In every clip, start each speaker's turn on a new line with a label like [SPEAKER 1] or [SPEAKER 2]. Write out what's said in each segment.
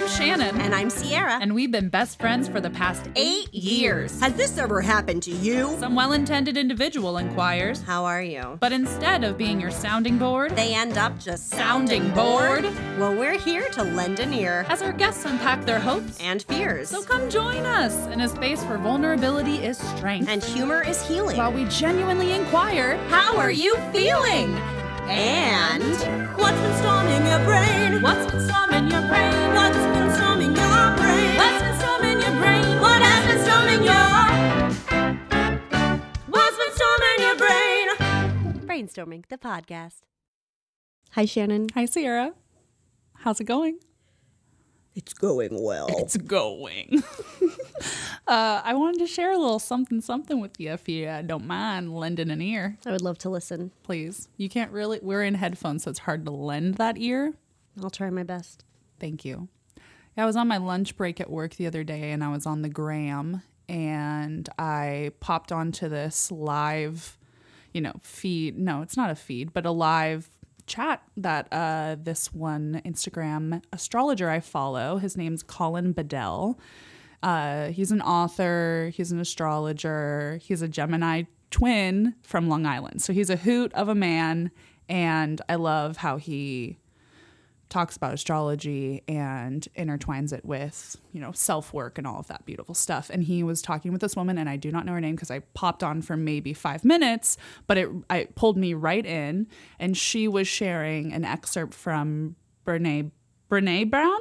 [SPEAKER 1] I'm Shannon.
[SPEAKER 2] And I'm Sierra.
[SPEAKER 1] And we've been best friends for the past eight, years.
[SPEAKER 2] Has this ever happened to you?
[SPEAKER 1] Some well intended individual inquires.
[SPEAKER 2] How are you?
[SPEAKER 1] But instead of being your sounding board,
[SPEAKER 2] they end up just
[SPEAKER 1] sounding, sounding bored.
[SPEAKER 2] Well, we're here to lend an ear
[SPEAKER 1] as our guests unpack their hopes
[SPEAKER 2] and fears.
[SPEAKER 1] So come join us in a space where vulnerability is strength
[SPEAKER 2] and humor is healing.
[SPEAKER 1] While we genuinely inquire, How are you feeling?
[SPEAKER 2] And what's been storming your brain?
[SPEAKER 1] What's been storming your brain?
[SPEAKER 2] What's been storming your brain?
[SPEAKER 1] What's been storming your brain?
[SPEAKER 2] What has been storming your What's been storming your brain? Brainstorming the podcast. Hi Shannon.
[SPEAKER 1] Hi Sierra. How's it going?
[SPEAKER 2] It's going well.
[SPEAKER 1] It's going. uh, I wanted to share a little something something with you if you uh, don't mind lending an ear.
[SPEAKER 2] I would love to listen.
[SPEAKER 1] Please. You can't really, we're in headphones, so it's hard to lend that ear.
[SPEAKER 2] I'll try my best.
[SPEAKER 1] Thank you. I was on my lunch break at work the other day and I was on the gram and I popped onto this live, you know, feed. No, it's not a feed, but a live chat that uh, this one Instagram astrologer I follow, his name's Colin Bedell. Uh, he's an author, he's an astrologer, he's a Gemini twin from Long Island. So he's a hoot of a man, and I love how he talks about astrology and intertwines it with, you know, self work and all of that beautiful stuff. And he was talking with this woman, and I do not know her name because I popped on for maybe five minutes, but it, I pulled me right in. And she was sharing an excerpt from Brene, Brene Brown?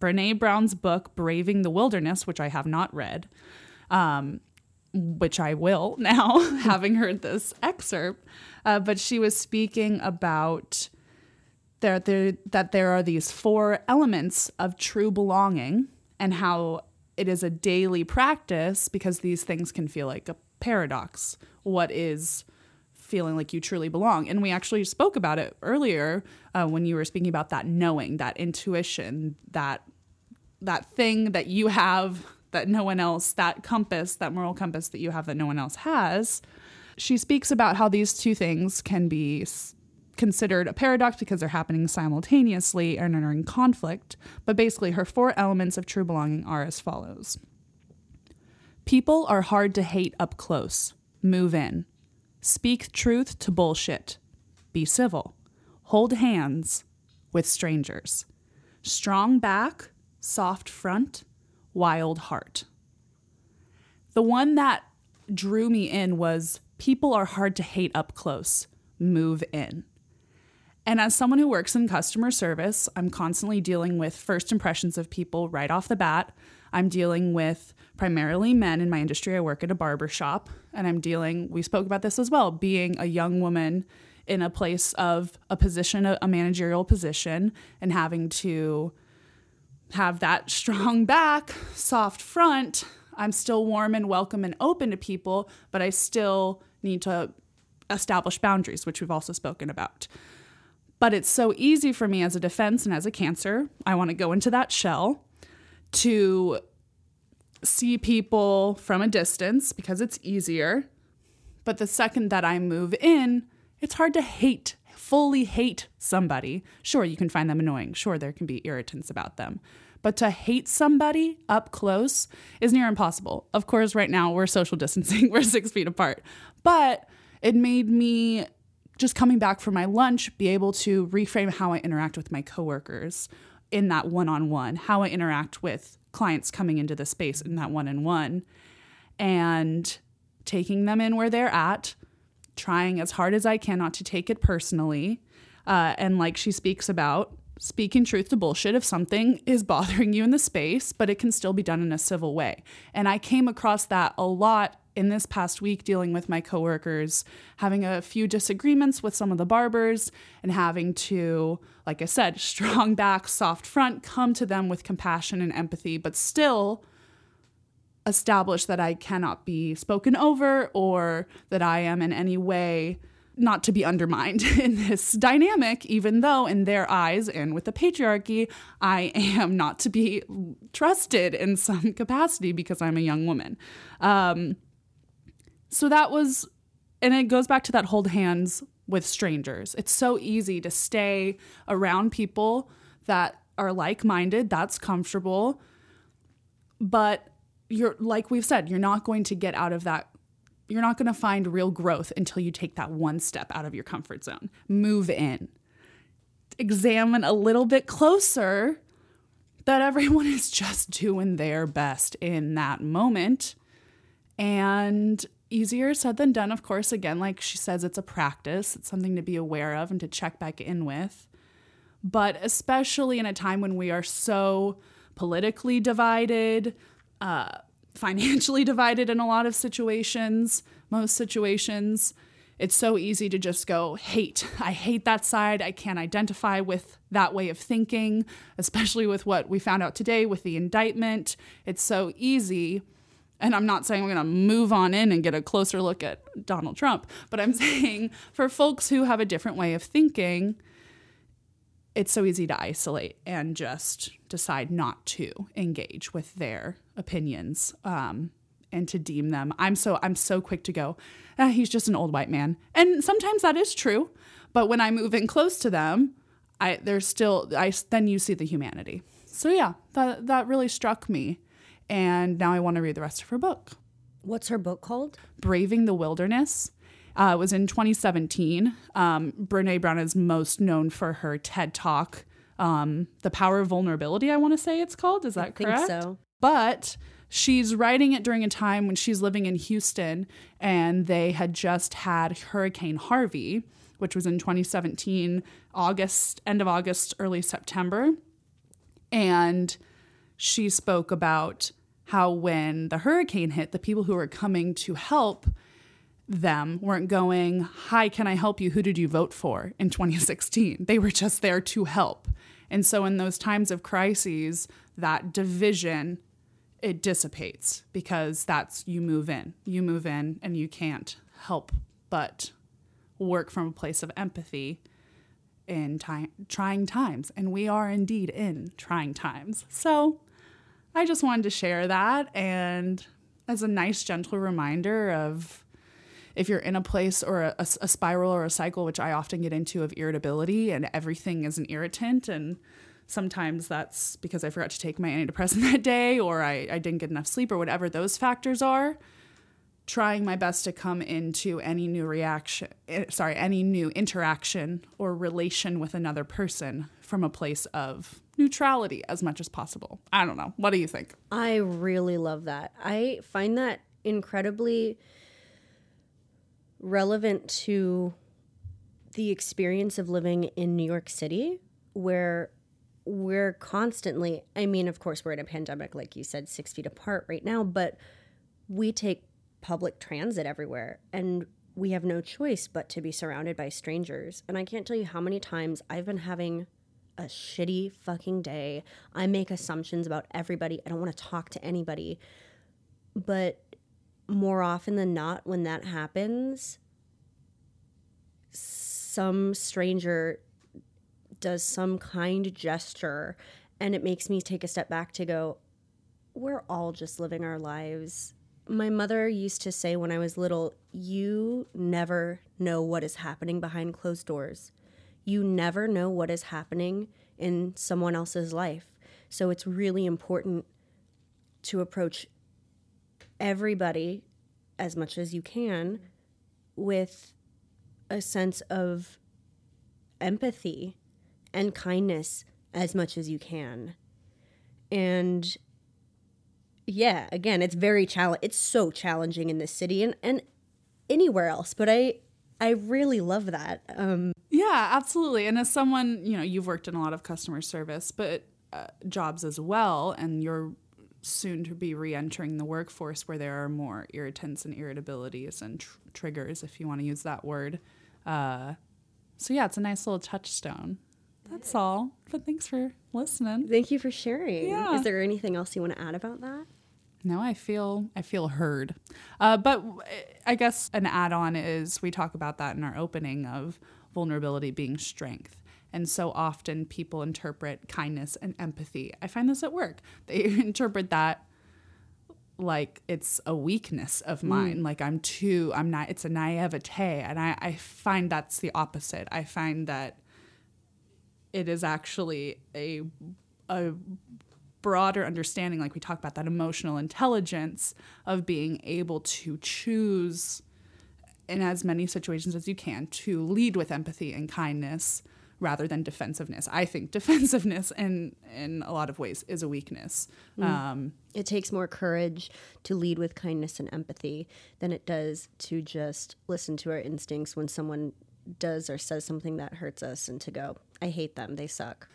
[SPEAKER 1] Brene Brown's book, Braving the Wilderness, which I have not read, um, which I will now, having heard this excerpt. Uh, but she was speaking about there, there, that there are these four elements of true belonging and how it is a daily practice because these things can feel like a paradox. What is feeling like you truly belong? And we actually spoke about it earlier uh, when you were speaking about that knowing, that intuition, that that thing that you have that no one else, that compass, that moral compass that you have that no one else has. She speaks about how these two things can be considered a paradox because they're happening simultaneously and are in conflict. But basically, her four elements of true belonging are as follows People are hard to hate up close. Move in. Speak truth to bullshit. Be civil. Hold hands with strangers. Strong back, soft front, wild heart. The one that drew me in was people are hard to hate up close. Move in. And as someone who works in customer service, I'm constantly dealing with first impressions of people right off the bat. I'm dealing with primarily men in my industry. I work at a barber shop, and I'm dealing, we spoke about this as well, being a young woman in a place of a position, a managerial position, and having to have that strong back, soft front. I'm still warm and welcome and open to people, but I still need to establish boundaries, which we've also spoken about. But it's so easy for me as a defense and as a cancer, I want to go into that shell to see people from a distance because it's easier. But the second that I move in, it's hard to hate, fully hate somebody. Sure, you can find them annoying. Sure, there can be irritants about them. But to hate somebody up close is near impossible. Of course, right now we're social distancing, we're six feet apart. But it made me just coming back from my lunch, be able to reframe how I interact with my coworkers in that one on one, how I interact with clients coming into the space in that one on one, and taking them in where they're at, trying as hard as I can not to take it personally. Uh, and like she speaks about, speaking truth to bullshit if something is bothering you in the space, but it can still be done in a civil way. And I came across that a lot in this past week dealing with my coworkers, having a few disagreements with some of the barbers, and having to, like I said, strong back, soft front, come to them with compassion and empathy, but still establish that I cannot be spoken over or that I am in any way not to be undermined in this dynamic, even though, in their eyes and with the patriarchy, I am not to be trusted in some capacity because I'm a young woman. Um, so that was, and it goes back to that hold hands with strangers. It's so easy to stay around people that are like minded. That's comfortable. But you're, like we've said, you're not going to get out of that. You're not going to find real growth until you take that one step out of your comfort zone. Move in. Examine a little bit closer that everyone is just doing their best in that moment. And easier said than done, of course. Again, like she says, it's a practice, it's something to be aware of and to check back in with. But especially in a time when we are so politically divided, uh, financially divided in a lot of situations, most situations, it's so easy to just go hate. I hate that side. I can't identify with that way of thinking, especially with what we found out today with the indictment. It's so easy. And I'm not saying we're going to move on in and get a closer look at Donald Trump, but I'm saying for folks who have a different way of thinking, it's so easy to isolate and just decide not to engage with their opinions um, and to deem them. I'm so I'm so quick to go. Ah, he's just an old white man, and sometimes that is true. But when I move in close to them, I there's still I then you see the humanity. So yeah, that that really struck me, and now I want to read the rest of her book.
[SPEAKER 2] What's her book called?
[SPEAKER 1] Braving the Wilderness. Uh, it was in 2017. Um, Brene Brown is most known for her TED Talk, um, The Power of Vulnerability, I want to say it's called. Is that
[SPEAKER 2] I
[SPEAKER 1] correct?
[SPEAKER 2] think so.
[SPEAKER 1] But she's writing it during a time when she's living in Houston and they had just had Hurricane Harvey, which was in 2017, August, end of August, early September. And she spoke about how when the hurricane hit, the people who were coming to help them weren't going, Hi, can I help you? Who did you vote for in 2016? They were just there to help. And so, in those times of crises, that division it dissipates because that's you move in. You move in and you can't help but work from a place of empathy in time, trying times. And we are indeed in trying times. So I just wanted to share that and as a nice, gentle reminder of if you're in a place or a, a, spiral or a cycle, which I often get into of irritability and everything is an irritant. And sometimes that's because I forgot to take my antidepressant that day or I, I didn't get enough sleep or whatever those factors are. Trying my best to come into any new reaction, eh, sorry, any new interaction or relation with another person from a place of neutrality as much as possible. I don't know. What do you think?
[SPEAKER 2] I really love that. I find that incredibly relevant to the experience of living in New York City, where we're constantly, I mean, of course, we're in a pandemic, like you said, six feet apart right now, but we take public transit everywhere and we have no choice but to be surrounded by strangers. And I can't tell you how many times I've been having a shitty fucking day. I make assumptions about everybody. I don't want to talk to anybody. But more often than not, when that happens, some stranger does some kind gesture and it makes me take a step back to go, we're all just living our lives. My mother used to say when I was little, you never know what is happening behind closed doors. You never know what is happening in someone else's life. So it's really important to approach everybody as much as you can with a sense of empathy and kindness as much as you can. And yeah, again, it's very challenge it's so challenging in this city and, and anywhere else, but I I really love that. Um
[SPEAKER 1] yeah, absolutely. And as someone, you know, you've worked in a lot of customer service, but uh, jobs as well and you're soon to be re-entering the workforce where there are more irritants and irritabilities and tr- triggers if you want to use that word. Uh, so yeah, it's a nice little touchstone. That's all. But thanks for listening.
[SPEAKER 2] Thank you for sharing.
[SPEAKER 1] Yeah.
[SPEAKER 2] Is there anything else you want to add about that?
[SPEAKER 1] No, I feel I feel heard. Uh, but I guess an add-on is we talk about that in our opening of vulnerability being strength. And so often people interpret kindness and empathy. I find this at work. They interpret that like it's a weakness of mine. Mm. Like I'm too, I'm not, it's a naivete. And I, I find that's the opposite. I find that it is actually a a broader understanding like we talk about that emotional intelligence of being able to choose in as many situations as you can to lead with empathy and kindness rather than defensiveness. I think defensiveness in in a lot of ways is a weakness. Um,
[SPEAKER 2] It takes more courage to lead with kindness and empathy than it does to just listen to our instincts when someone does or says something that hurts us and to go, I hate them, they suck.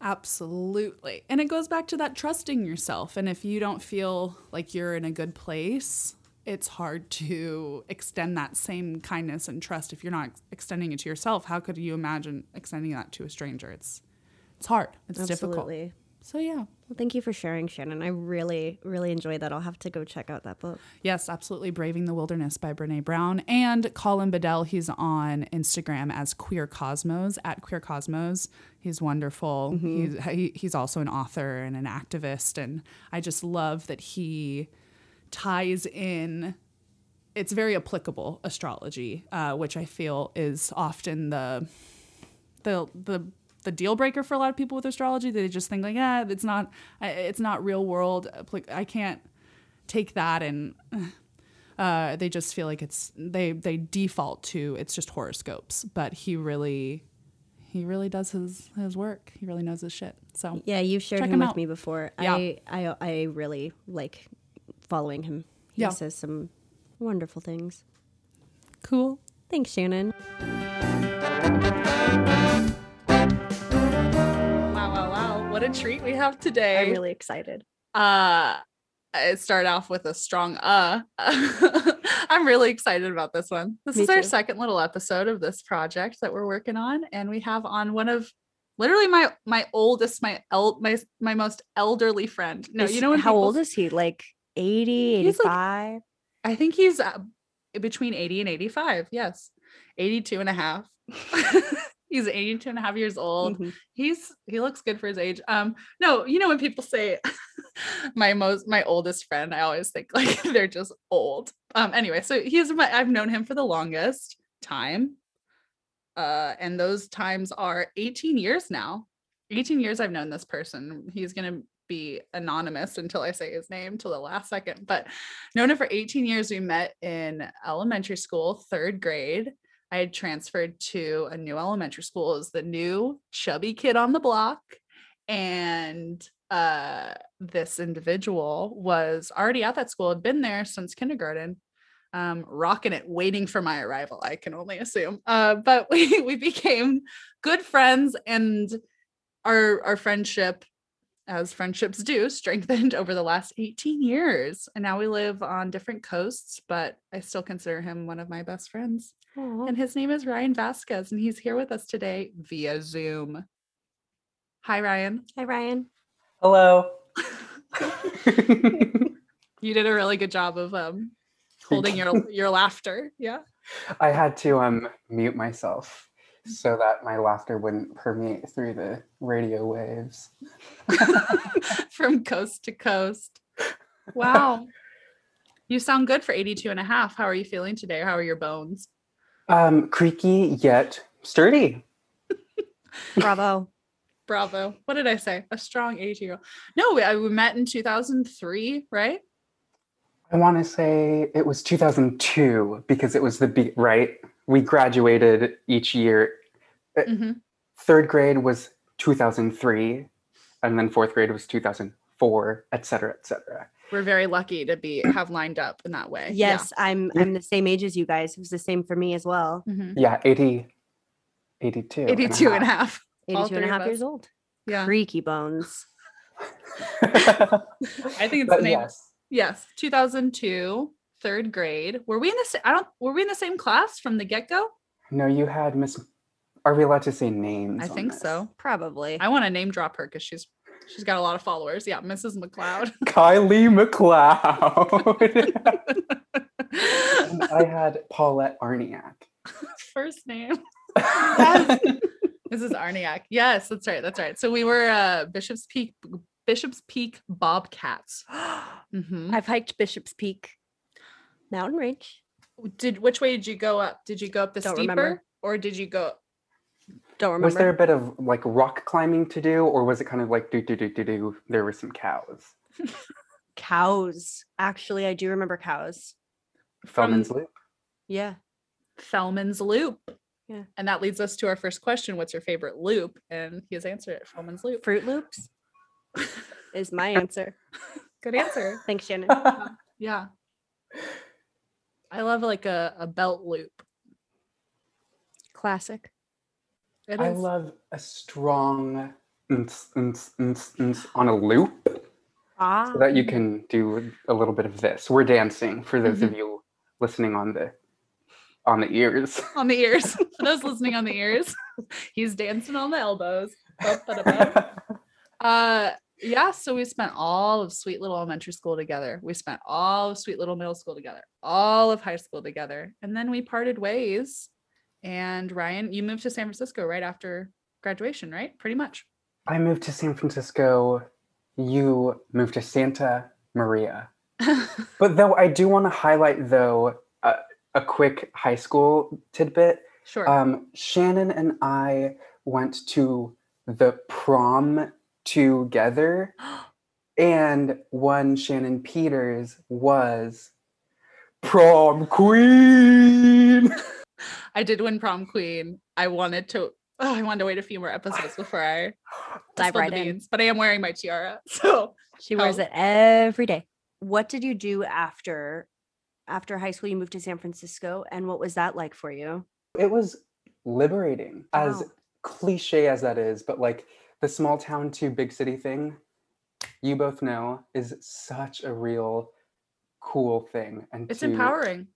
[SPEAKER 1] Absolutely. And it goes back to that trusting yourself. And if you don't feel like you're in a good place, it's hard to extend that same kindness and trust if you're not ex- extending it to yourself. How could you imagine extending that to a stranger? It's it's hard. It's difficult.
[SPEAKER 2] Absolutely.
[SPEAKER 1] So yeah.
[SPEAKER 2] Well, thank you for sharing, Shannon. I really, really enjoyed that. I'll have to go check out that book.
[SPEAKER 1] Yes, absolutely. Braving the Wilderness by Brene Brown and Colin Bedell. He's on Instagram as Queer Cosmos at Queer Cosmos. He's wonderful. Mm-hmm. He's he, he's also an author and an activist, and I just love that he ties in. It's very applicable astrology, uh, which I feel is often the the the the deal breaker for a lot of people with astrology. They just think like, yeah, it's not it's not real world. I can't take that and uh, they just feel like it's they they default to it's just horoscopes. But he really he really does his his work. He really knows his shit. So
[SPEAKER 2] Yeah, you've shared him
[SPEAKER 1] him
[SPEAKER 2] with
[SPEAKER 1] out.
[SPEAKER 2] me before.
[SPEAKER 1] Yeah.
[SPEAKER 2] I, I, I really like following him. He
[SPEAKER 1] Yeah.
[SPEAKER 2] says some wonderful things.
[SPEAKER 1] cool.
[SPEAKER 2] Thanks, Shannon.
[SPEAKER 1] Wow, wow, wow! What a treat we have today.
[SPEAKER 2] I'm really excited.
[SPEAKER 1] uh it started off with a strong uh i'm really excited about this one this
[SPEAKER 2] Me
[SPEAKER 1] is our
[SPEAKER 2] too.
[SPEAKER 1] second little episode of this project that we're working on and we have on one of literally my my oldest my el- my my most elderly friend no
[SPEAKER 2] Is-
[SPEAKER 1] you know when
[SPEAKER 2] how
[SPEAKER 1] people-
[SPEAKER 2] old is he? Like 80,
[SPEAKER 1] He's like- i think he's uh, between 80 and 85 yes. 82 and a half. He's 82 and a half years old.
[SPEAKER 2] Mhm.
[SPEAKER 1] he's he looks good for his age. Um no you know when people say my most my oldest friend i always think like they're just old. Um anyway so he's my i've known him for the longest time. Uh and those times are 18 years now. 18 years i've known this person. He's gonna be anonymous until i say his name till the last second but known him for 18 years we met in elementary school third grade I had transferred to a new elementary school as the new chubby kid on the block. And uh, this individual was already at that school, had been there since kindergarten, um, rocking it, waiting for my arrival, I can only assume. Uh, but we, we became good friends and our, our friendship, as friendships do, strengthened over the last 18 years. And now we live on different coasts, but I still consider him one of my best friends.
[SPEAKER 2] Aw.
[SPEAKER 1] And his name is Ryan Vasquez, and he's here with us today via Zoom. Hi, Ryan.
[SPEAKER 2] Hi, Ryan.
[SPEAKER 3] Hello.
[SPEAKER 1] You did a really good job of um, holding your your laughter. Yeah.
[SPEAKER 3] I had to um mute myself so that my laughter wouldn't permeate through the radio waves.
[SPEAKER 1] From coast to coast. Wow. You sound good for 82 and a half. How are you feeling today? How are your bones?
[SPEAKER 3] Um, creaky yet sturdy.
[SPEAKER 2] Bravo.
[SPEAKER 1] Bravo. What did I say? A strong 82 year old. No, we, I, we met in 2003, right?
[SPEAKER 3] I want to say it was 2002 because it was the be- right. We graduated each year.
[SPEAKER 1] Hmm
[SPEAKER 3] Third grade was 2003, and then fourth grade was 2004, et cetera, et cetera.
[SPEAKER 1] We're very lucky to be have lined up in that way.
[SPEAKER 2] Yes, I'm I'm the same age as you guys. It was the same for me as well.
[SPEAKER 1] Yeah. Mhm.
[SPEAKER 3] Yeah, 80, 82.
[SPEAKER 1] 82 and a half. All
[SPEAKER 2] 82 and a half years old.
[SPEAKER 1] Yeah.
[SPEAKER 2] Creaky bones.
[SPEAKER 1] I think it's
[SPEAKER 3] But
[SPEAKER 1] the name.
[SPEAKER 3] yes.
[SPEAKER 1] Yes, 2002, third grade. Were we in the same? I don't. Were we in the same class from the get go?
[SPEAKER 3] No, you had Miss. Are we allowed to say names?
[SPEAKER 1] I think
[SPEAKER 3] this?
[SPEAKER 1] so.
[SPEAKER 2] Probably.
[SPEAKER 1] I want to name drop her because she's she's got a lot of followers. Yeah, Mrs. McLeod.
[SPEAKER 3] Kylie McLeod. I had Paulette Arniak.
[SPEAKER 1] First name. Yes. Mrs. Arniak. Yes, that's right. That's right. So we were uh Bishop's Peak Bishop's Peak Bobcats. hmm
[SPEAKER 2] I've hiked Bishop's Peak mountain range.
[SPEAKER 1] Did which way did you go up? Did you go up the
[SPEAKER 2] Don't
[SPEAKER 1] steeper
[SPEAKER 2] remember.
[SPEAKER 1] or did you go
[SPEAKER 2] Don't remember.
[SPEAKER 3] Was there a bit of like rock climbing to do, or was it kind of like do do do do do? There were some cows.
[SPEAKER 2] cows? Actually, I do remember cows.
[SPEAKER 3] Felsman's
[SPEAKER 1] From-
[SPEAKER 3] Loop.
[SPEAKER 2] Yeah.
[SPEAKER 1] Felsman's Loop.
[SPEAKER 2] Yeah.
[SPEAKER 1] And that leads us to our first question What's your favorite loop? And he has answered it Felsman's Loop.
[SPEAKER 2] Fruit Loops is my answer.
[SPEAKER 1] Good answer.
[SPEAKER 2] Thanks, Shannon.
[SPEAKER 1] Yeah. I love like a, a belt loop.
[SPEAKER 2] Classic.
[SPEAKER 1] It
[SPEAKER 3] I
[SPEAKER 1] is.
[SPEAKER 3] love a strong on a loop
[SPEAKER 2] Ah.
[SPEAKER 3] so that you can do a little bit of this. We're dancing for those
[SPEAKER 1] Mm-hmm.
[SPEAKER 3] of you listening on the on the ears.
[SPEAKER 1] on the ears. For those listening on the ears, he's dancing on the elbows. Ba, ba, da. Uh, yeah. So we spent all of sweet little elementary school together. We spent all of sweet little middle school together, all of high school together, and then we parted ways. And Ryan, you moved to San Francisco right after graduation, right? Pretty much.
[SPEAKER 3] I moved to San Francisco. You moved to Santa Maria. But though I do want to highlight though a, a quick high school tidbit.
[SPEAKER 1] sure.
[SPEAKER 3] Um, Shannon and I went to the prom together, and one Shannon Peters was prom queen.
[SPEAKER 1] I did win prom queen. I wanted to. Oh, I wanted to wait a few more episodes before I
[SPEAKER 2] Dive
[SPEAKER 1] spilled the
[SPEAKER 2] right in.
[SPEAKER 1] beans, but I am wearing my tiara, so
[SPEAKER 2] She wears
[SPEAKER 1] Oh.
[SPEAKER 2] it every day. What did you do after after high school? You moved to San Francisco, and what was that like for you?
[SPEAKER 3] It was liberating, as cliche as that is, but like the small town to big city thing, you both know, is such a real cool thing. And
[SPEAKER 1] it's
[SPEAKER 3] to-
[SPEAKER 1] empowering.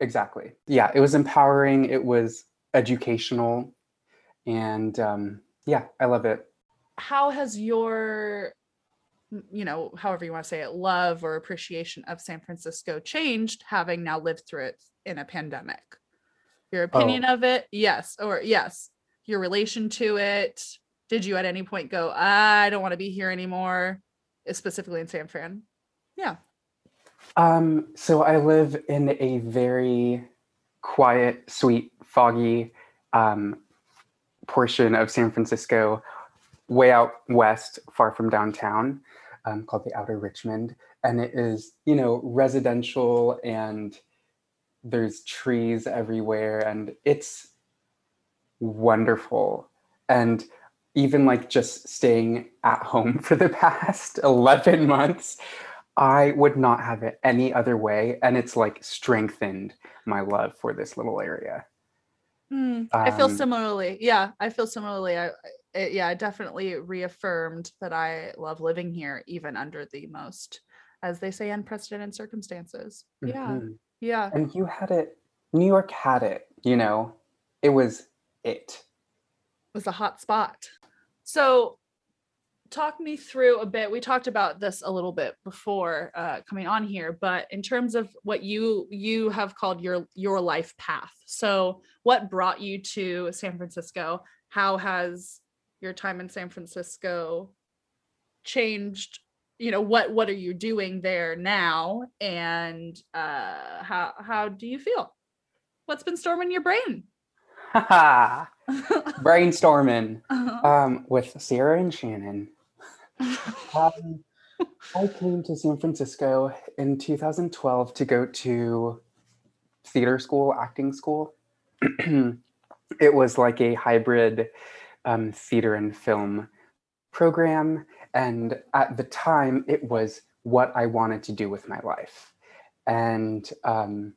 [SPEAKER 3] Exactly. Yeah, it was empowering. It was educational, and um, yeah, I love it.
[SPEAKER 1] how has your you know however you want to say it love or appreciation of san francisco changed having now lived through it in a pandemic your opinion of it yes or yes your relation to it did you at any point go i don't want to be here anymore uh, specifically in san fran yeah
[SPEAKER 3] Um, so I live in a very quiet, sweet, foggy um, portion of San Francisco, way out west, far from downtown, um, called the Outer Richmond, and it is you know residential and there's trees everywhere, and it's wonderful. And even like just staying at home for the past 11 months I would not have it any other way. And it's like strengthened my love for this little area.
[SPEAKER 1] Hmm, i feel
[SPEAKER 3] Um,
[SPEAKER 1] similarly yeah i feel similarly I, I it- yeah it definitely reaffirmed that i love living here even under the most as they say unprecedented circumstances yeah
[SPEAKER 3] Mhm.
[SPEAKER 1] yeah
[SPEAKER 3] And you had it, New York had it, you know, it was it.
[SPEAKER 1] was a hot spot. So, talk me through a bit. We talked about this a little bit before uh, coming on here, but in terms of what you you have called your your life path. So, what brought you to San Francisco? How has your time in San Francisco changed? You know what what are you doing there now, and uh, how how do you feel? What's been storming your brain?
[SPEAKER 3] Brainstorming
[SPEAKER 1] Uh-huh.
[SPEAKER 3] um, with Sierra and Shannon. Um, I came to San Francisco in 2012 to go to theater school, acting school. it was like a hybrid um, theater and film program. And at the time, it was what I wanted to do with my life. And um,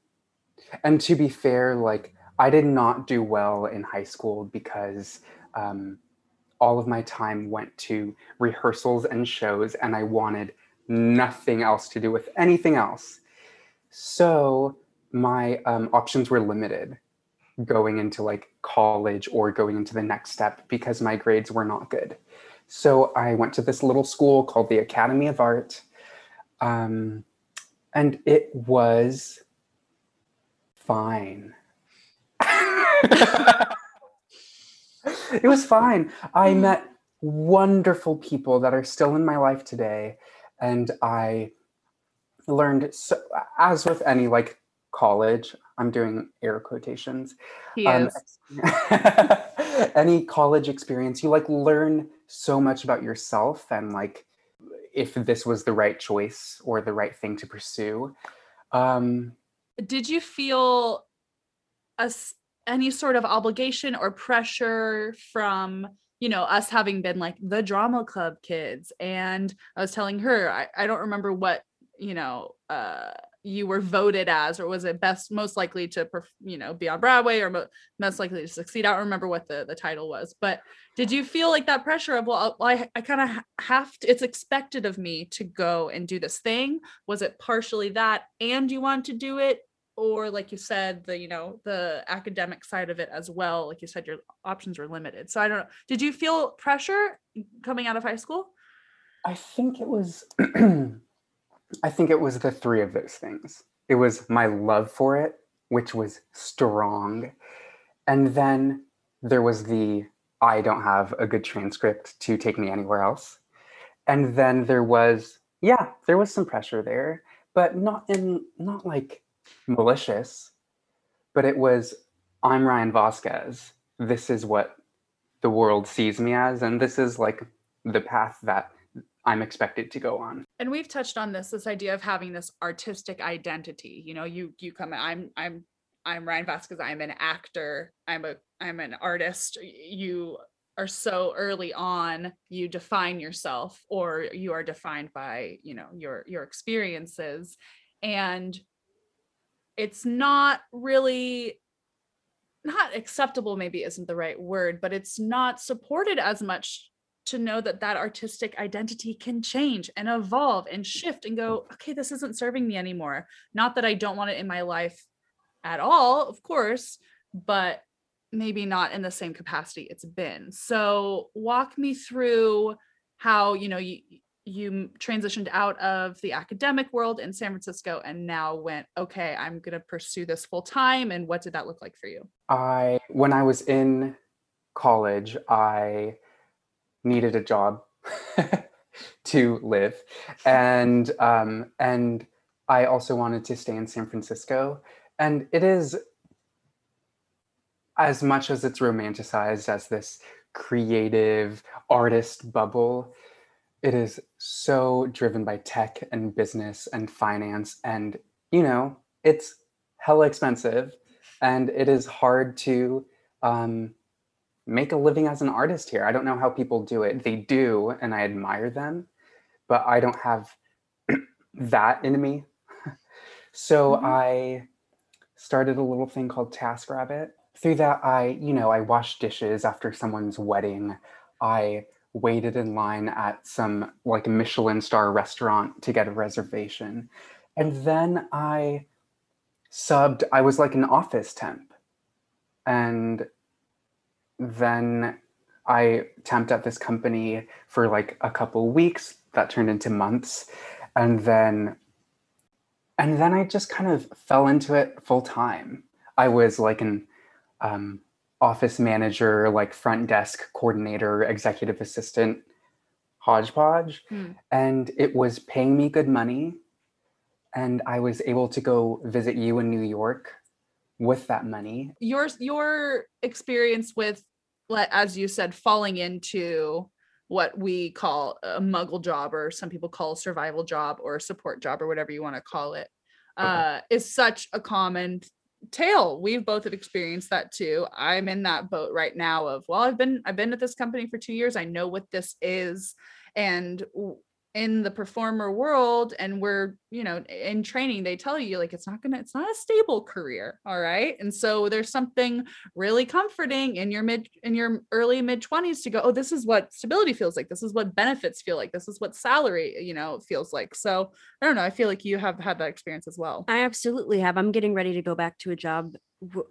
[SPEAKER 3] and to be fair, like I did not do well in high school because um, all of my time went to rehearsals and shows, and I wanted nothing else to do with anything else. So my um, options were limited going into like college or going into the next step because my grades were not good. So I went to this little school called the Academy of Art. Um, and it was fine. it was fine. I
[SPEAKER 1] Mm.
[SPEAKER 3] met wonderful people that are still in my life today. And I learned, so, as with any like college, I'm doing air quotations.
[SPEAKER 1] he
[SPEAKER 3] Um,
[SPEAKER 1] is.
[SPEAKER 3] any college experience, you like learn so much about yourself and like if this was the right choice or the right thing to pursue. Um,
[SPEAKER 1] Did you feel a, any sort of obligation or pressure from you know us having been like the drama club kids. And i was telling her i, I don't remember what you know uh you were voted as or was it best most likely to you know be on broadway or mo- most likely to succeed? I don't remember what the the title was. But did you feel like that pressure of well i, I kind of have to it's expected of me to go and do this thing. Was it partially that and you want to do it or like you said the you know the academic side of it as well like you said your options were limited so i don't know did you feel pressure coming out of high school
[SPEAKER 3] I think it was I think it was the three of those things. It was my love for it, which was strong. And then there was the I don't have a good transcript to take me anywhere else. And then there was yeah, there was some pressure there, but not in not like malicious, but it was I'm Ryan Vasquez. This is what the world sees me as and this is like the path that I'm expected to go on.
[SPEAKER 1] and we've touched on this this idea of having this artistic identity you know you you come i'm i'm i'm ryan vasquez i'm an actor i'm a i'm an artist you are so early on you define yourself or you are defined by you know your your experiences and it's not really not acceptable maybe isn't the right word but it's not supported as much to know that that artistic identity can change and evolve and shift and go okay this isn't serving me anymore. Not that i don't want it in my life at all of course but maybe not in the same capacity it's been. So walk me through how you know you you transitioned out of the academic world in San Francisco and now went okay I'm going to pursue this full time and what did that look like for you
[SPEAKER 3] I when I was in college, I needed a job to live, and um, and I also wanted to stay in San Francisco. And it is as much as it's romanticized as this creative artist bubble. It is so driven by tech and business and finance, and you know it's hella expensive and it is hard to um, make a living as an artist here. I don't know how people do it. They do, and I admire them, but I don't have that in me. so
[SPEAKER 1] Mhm.
[SPEAKER 3] I started a little thing called TaskRabbit. Through that, I, you know, I washed dishes after someone's wedding. I waited in line at some like Michelin star restaurant to get a reservation. And then I subbed, I was like an office temp. And then I temped at this company for like a couple weeks that turned into months. And then and then I just kind of fell into it full time. I was like an um, office manager, like front desk coordinator, executive assistant, hodgepodge.
[SPEAKER 1] Hmm.
[SPEAKER 3] And it was paying me good money. And I was able to go visit you in New York with that money.
[SPEAKER 1] your your experience with as you said falling into what we call a muggle job or some people call a survival job or a support job or whatever you want to call it
[SPEAKER 3] Okay.
[SPEAKER 1] uh is such a common tale we've both have experienced that too. I'm in that boat right now of well i've been i've been at this company for two years i know what this is and in the performer world and we're you know in training they tell you like it's not gonna it's not a stable career all right and so there's something really comforting in your mid in your early mid 20s to go oh this is what stability feels like this is what benefits feel like this is what salary you know feels like so i don't know i feel like you have had that experience as well
[SPEAKER 2] I absolutely have. I'm getting ready to go back to a job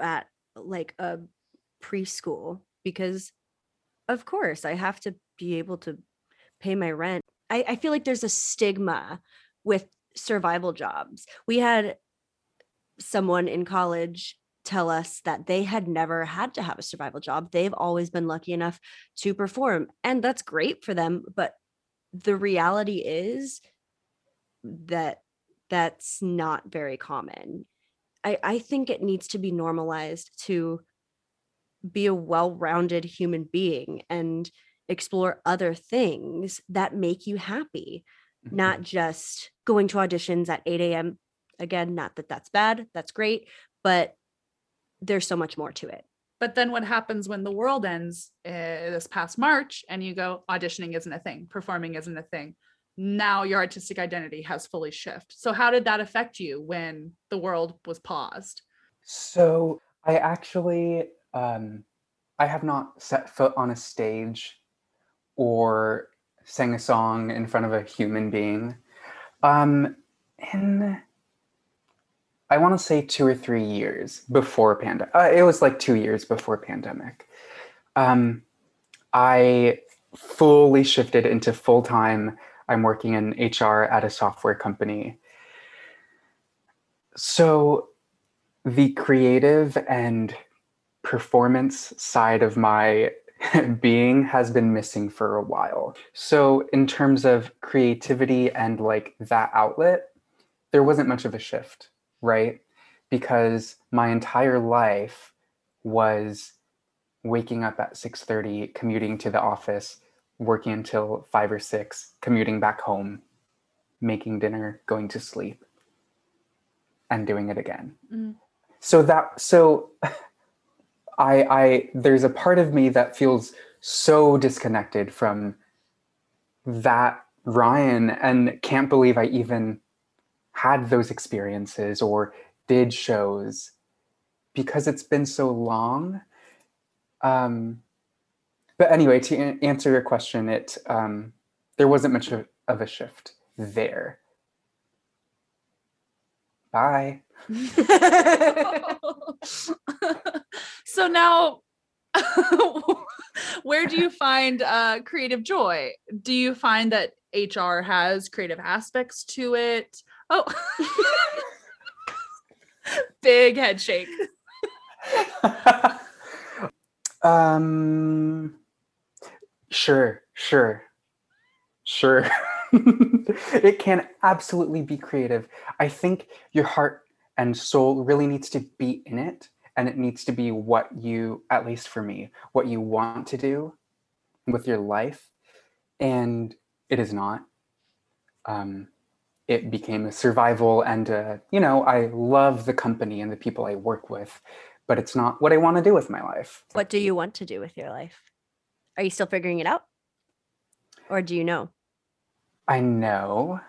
[SPEAKER 2] at like a preschool because, of course, I have to be able to pay my rent. I, I feel like there's a stigma with survival jobs. We had someone in college tell us that they had never had to have a survival job. They've always been lucky enough to perform, and that's great for them. But the reality is that that's not very common. I, I think it needs to be normalized to be a well-rounded human being and explore other things that make you happy not just going to auditions at 8 a.m again not that that's bad that's great but there's so much more to it
[SPEAKER 1] But then what happens when the world ends uh, this past March and you go, auditioning isn't a thing, performing isn't a thing. Now your artistic identity has fully shifted. So how did that affect you when the world was paused?
[SPEAKER 3] So I actually, um, I have not set foot on a stage or sang a song in front of a human being. Um, in I want to say two or three years before pandemic. Uh, it was like two years before pandemic. Um, I fully shifted into full time. I'm working in HR at a software company. So the creative and performance side of my being has been missing for a while. So in terms of creativity and like that outlet, there wasn't much of a shift right? Because my entire life was waking up at 6:30, commuting to the office, working until 5 or 6, commuting back home, making dinner, going to sleep, and doing it again.
[SPEAKER 1] Mm.
[SPEAKER 3] So that so I I there's a part of me that feels so disconnected from that Ryan and can't believe I even had those experiences or did shows because it's been so long. Um, but anyway, to a- answer your question, it um, there wasn't much of, of a shift there. Bye.
[SPEAKER 1] so now where do you find uh, creative joy? Do you find that HR has creative aspects to it? Oh, big head shake.
[SPEAKER 3] um, sure, sure, sure. it can absolutely be creative. I think your heart and soul really needs to be in it, and it needs to be what you, at least for me, what you want to do with your life. And it is not. Um, it became a survival, and uh, you know, I love the company and the people I work with, but it's not what I want to do with my life.
[SPEAKER 2] what do you want to do with your life are you still figuring it out or do you know
[SPEAKER 3] I know.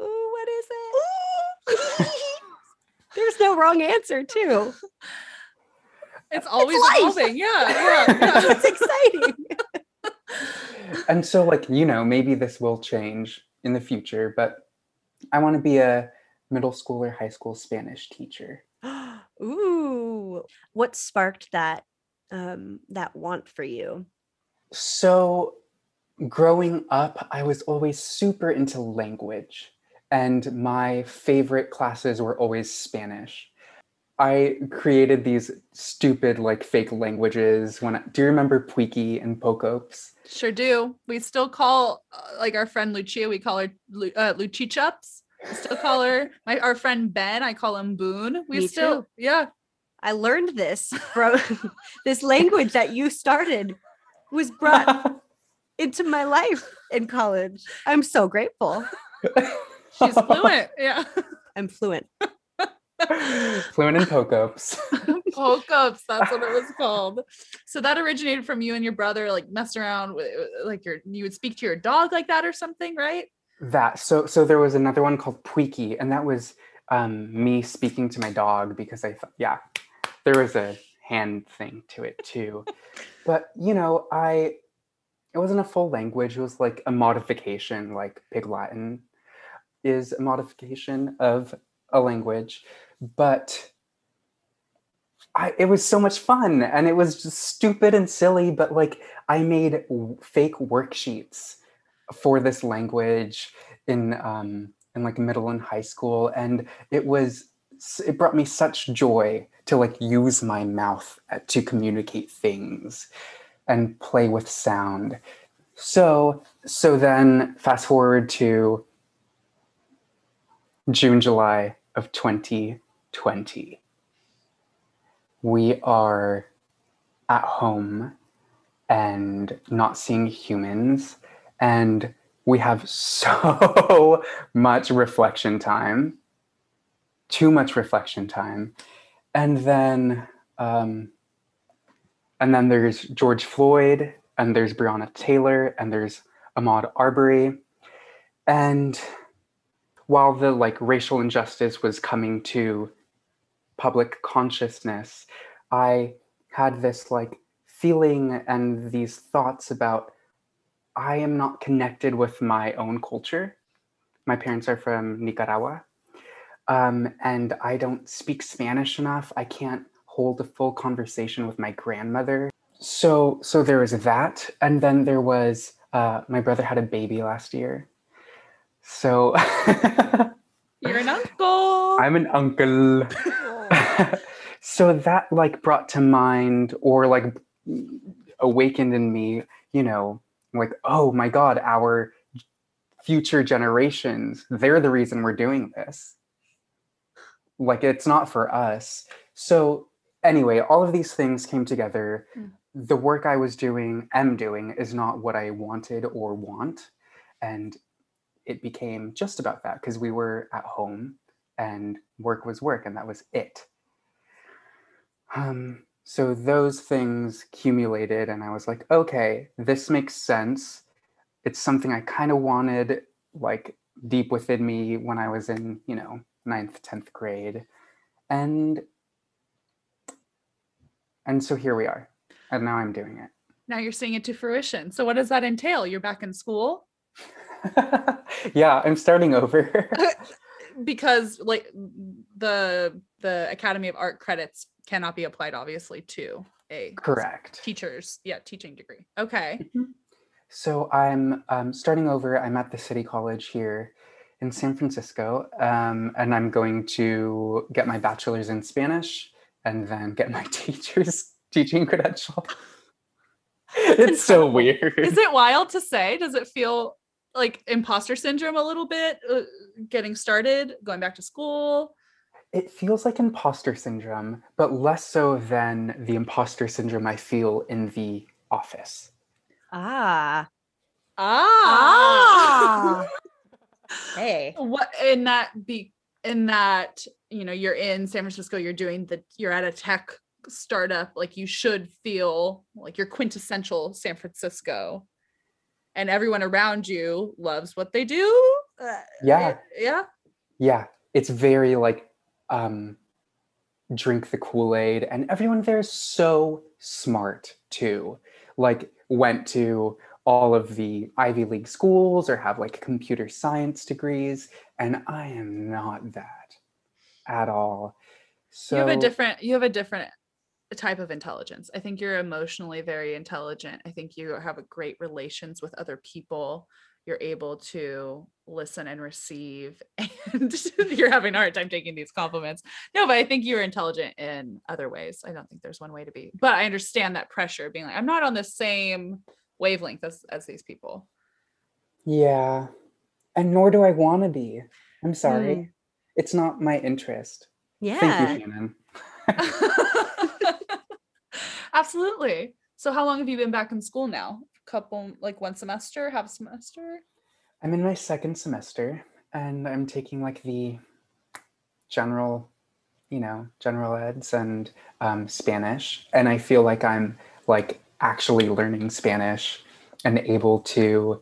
[SPEAKER 2] Ooh, what is it there's wrong answer too
[SPEAKER 1] It's always
[SPEAKER 2] life.
[SPEAKER 1] evolving. Yeah, yeah, yeah.
[SPEAKER 2] it's exciting
[SPEAKER 3] and so like you know maybe this will change in the future but i want to be a middle school or high school spanish teacher
[SPEAKER 2] Ooh, what sparked that um that want for you?
[SPEAKER 3] so growing up i was always super into language and my favorite classes were always spanish i created these stupid like fake languages when I, do you remember puiki and pocopes
[SPEAKER 1] Sure do. We still call uh, like our friend Lucia. We call her Lu- uh, Luchichups. We still call her my our friend Ben. I call him Boone. We
[SPEAKER 2] Me
[SPEAKER 1] still
[SPEAKER 2] too.
[SPEAKER 1] yeah.
[SPEAKER 2] I learned this from this language that you started was brought into my life in college. I'm so grateful.
[SPEAKER 1] She's fluent. Yeah.
[SPEAKER 2] I'm fluent.
[SPEAKER 3] fluent in pocopes
[SPEAKER 1] Poke ups. That's what it was called. So that originated from you and your brother like messing around with like your you would speak to your dog like that or something, right?
[SPEAKER 3] That so so there was another one called Puiki, and that was um, me speaking to my dog because I thought yeah, there was a hand thing to it too. but you know, I it wasn't a full language. It was like a modification, like Pig Latin is a modification of a language, but I, it was so much fun and it was just stupid and silly, but like I made fake worksheets for this language in um, in like middle and high school, and it was it brought me such joy to like use my mouth to communicate things and play with sound. So so then fast forward to June July of 2020. We are at home and not seeing humans. And we have so much reflection time, too much reflection time. And then, um, and then there's George Floyd, and there's Breonna Taylor, and there's Ahmaud Arbery. And while the like racial injustice was coming to public consciousness, I had this like feeling and these thoughts about I am not connected with my own culture. My parents are from Nicaragua. Um, and I don't speak Spanish enough. I can't hold a full conversation with my grandmother. So, so there was that, and then there was uh, my brother had a baby last year. So
[SPEAKER 1] you're an uncle.
[SPEAKER 3] I'm an uncle. so that like brought to mind or like awakened in me, you know, like, oh my God, our future generations, they're the reason we're doing this. Like, it's not for us. So, anyway, all of these things came together. Mm. The work I was doing, am doing, is not what I wanted or want. And it became just about that because we were at home and work was work, and that was it. Um, so those things accumulated, and I was like, okay, this makes sense. It's something I kind of wanted, like deep within me when I was in, you know, ninth, tenth grade, and and so here we are, and now I'm doing it.
[SPEAKER 1] Now you're seeing it to fruition. So what does that entail? You're back in school.
[SPEAKER 3] yeah, I'm starting over.
[SPEAKER 1] because like the the Academy of Art credits cannot be applied obviously to a
[SPEAKER 3] correct.
[SPEAKER 1] teachers yeah teaching degree. Okay.
[SPEAKER 3] Mm-hmm. so i'm um, starting over. I'm at the city college here in san francisco um, and i'm going to get my bachelor's in spanish and then get my teacher's teaching credential. It's so weird.
[SPEAKER 1] Is it wild to say? Does it feel like imposter syndrome a little bit uh, getting started going back to school
[SPEAKER 3] it feels like imposter syndrome, but less so than the imposter syndrome I feel in the office.
[SPEAKER 2] Ah.
[SPEAKER 1] Ah.
[SPEAKER 2] ah. hey.
[SPEAKER 1] What in that be in that, you know, you're in San Francisco, you're doing the you're at a tech startup, like you should feel like you're quintessential San Francisco. And everyone around you loves what they do.
[SPEAKER 3] Uh, yeah.
[SPEAKER 1] Yeah.
[SPEAKER 3] Yeah. It's very like um, drink the Kool Aid, and everyone there is so smart too. Like, went to all of the Ivy League schools or have like computer science degrees, and I am not that at all. So
[SPEAKER 1] you have a different you have a different type of intelligence. I think you're emotionally very intelligent. I think you have a great relations with other people. You're able to listen and receive and you're having a hard time taking these compliments. No but i think you're intelligent in other ways. I don't think there's one way to be but i understand that pressure being like i'm not on the same wavelength as, as these people.
[SPEAKER 3] Yeah and nor do i want to be. I'm sorry. Mm. it's not my interest.
[SPEAKER 2] Yeah
[SPEAKER 3] thank you shannon
[SPEAKER 1] absolutely so how long have you been back in school now A couple like one semester, half semester?
[SPEAKER 3] I'm in my second semester and I'm taking like the general, you know, general eds and um, Spanish. And I feel like I'm like actually learning Spanish and able to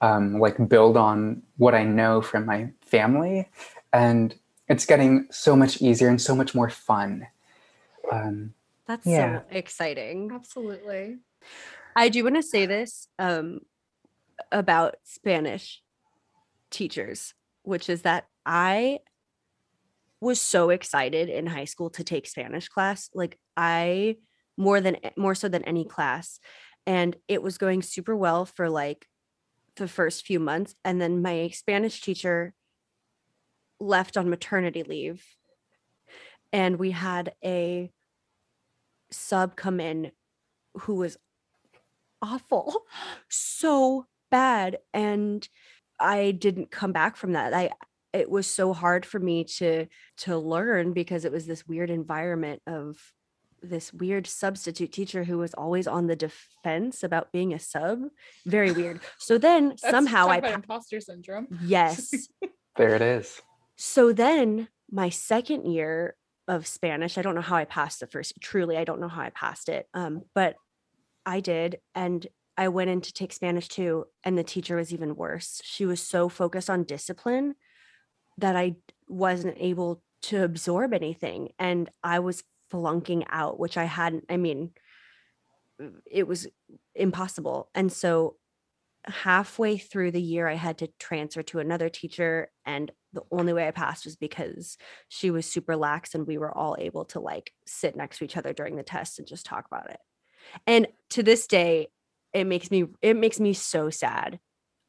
[SPEAKER 3] um, like build on what I know from my family. And it's getting so much easier and so much more fun. Um,
[SPEAKER 2] That's yeah. so exciting.
[SPEAKER 1] Absolutely.
[SPEAKER 2] I do want to say this um, about Spanish teachers, which is that I was so excited in high school to take Spanish class. Like I more than more so than any class. And it was going super well for like the first few months. And then my Spanish teacher left on maternity leave. And we had a sub come in who was awful, so bad. And I didn't come back from that. I it was so hard for me to to learn because it was this weird environment of this weird substitute teacher who was always on the defense about being a sub. Very weird. So then
[SPEAKER 1] That's-
[SPEAKER 2] somehow
[SPEAKER 1] talk
[SPEAKER 2] I
[SPEAKER 1] about
[SPEAKER 2] pa-
[SPEAKER 1] imposter syndrome.
[SPEAKER 2] yes.
[SPEAKER 3] There it is.
[SPEAKER 2] So then my second year of Spanish, I don't know how I passed the first. Truly, I don't know how I passed it. Um, but I did, and I went in to take Spanish too, and the teacher was even worse. She was so focused on discipline that I wasn't able to absorb anything, and I was flunking out, which I hadn't. I mean, it was impossible, and so halfway through the year i had to transfer to another teacher and the only way i passed was because she was super lax and we were all able to like sit next to each other during the test and just talk about it. And to this day it makes me it makes me so sad.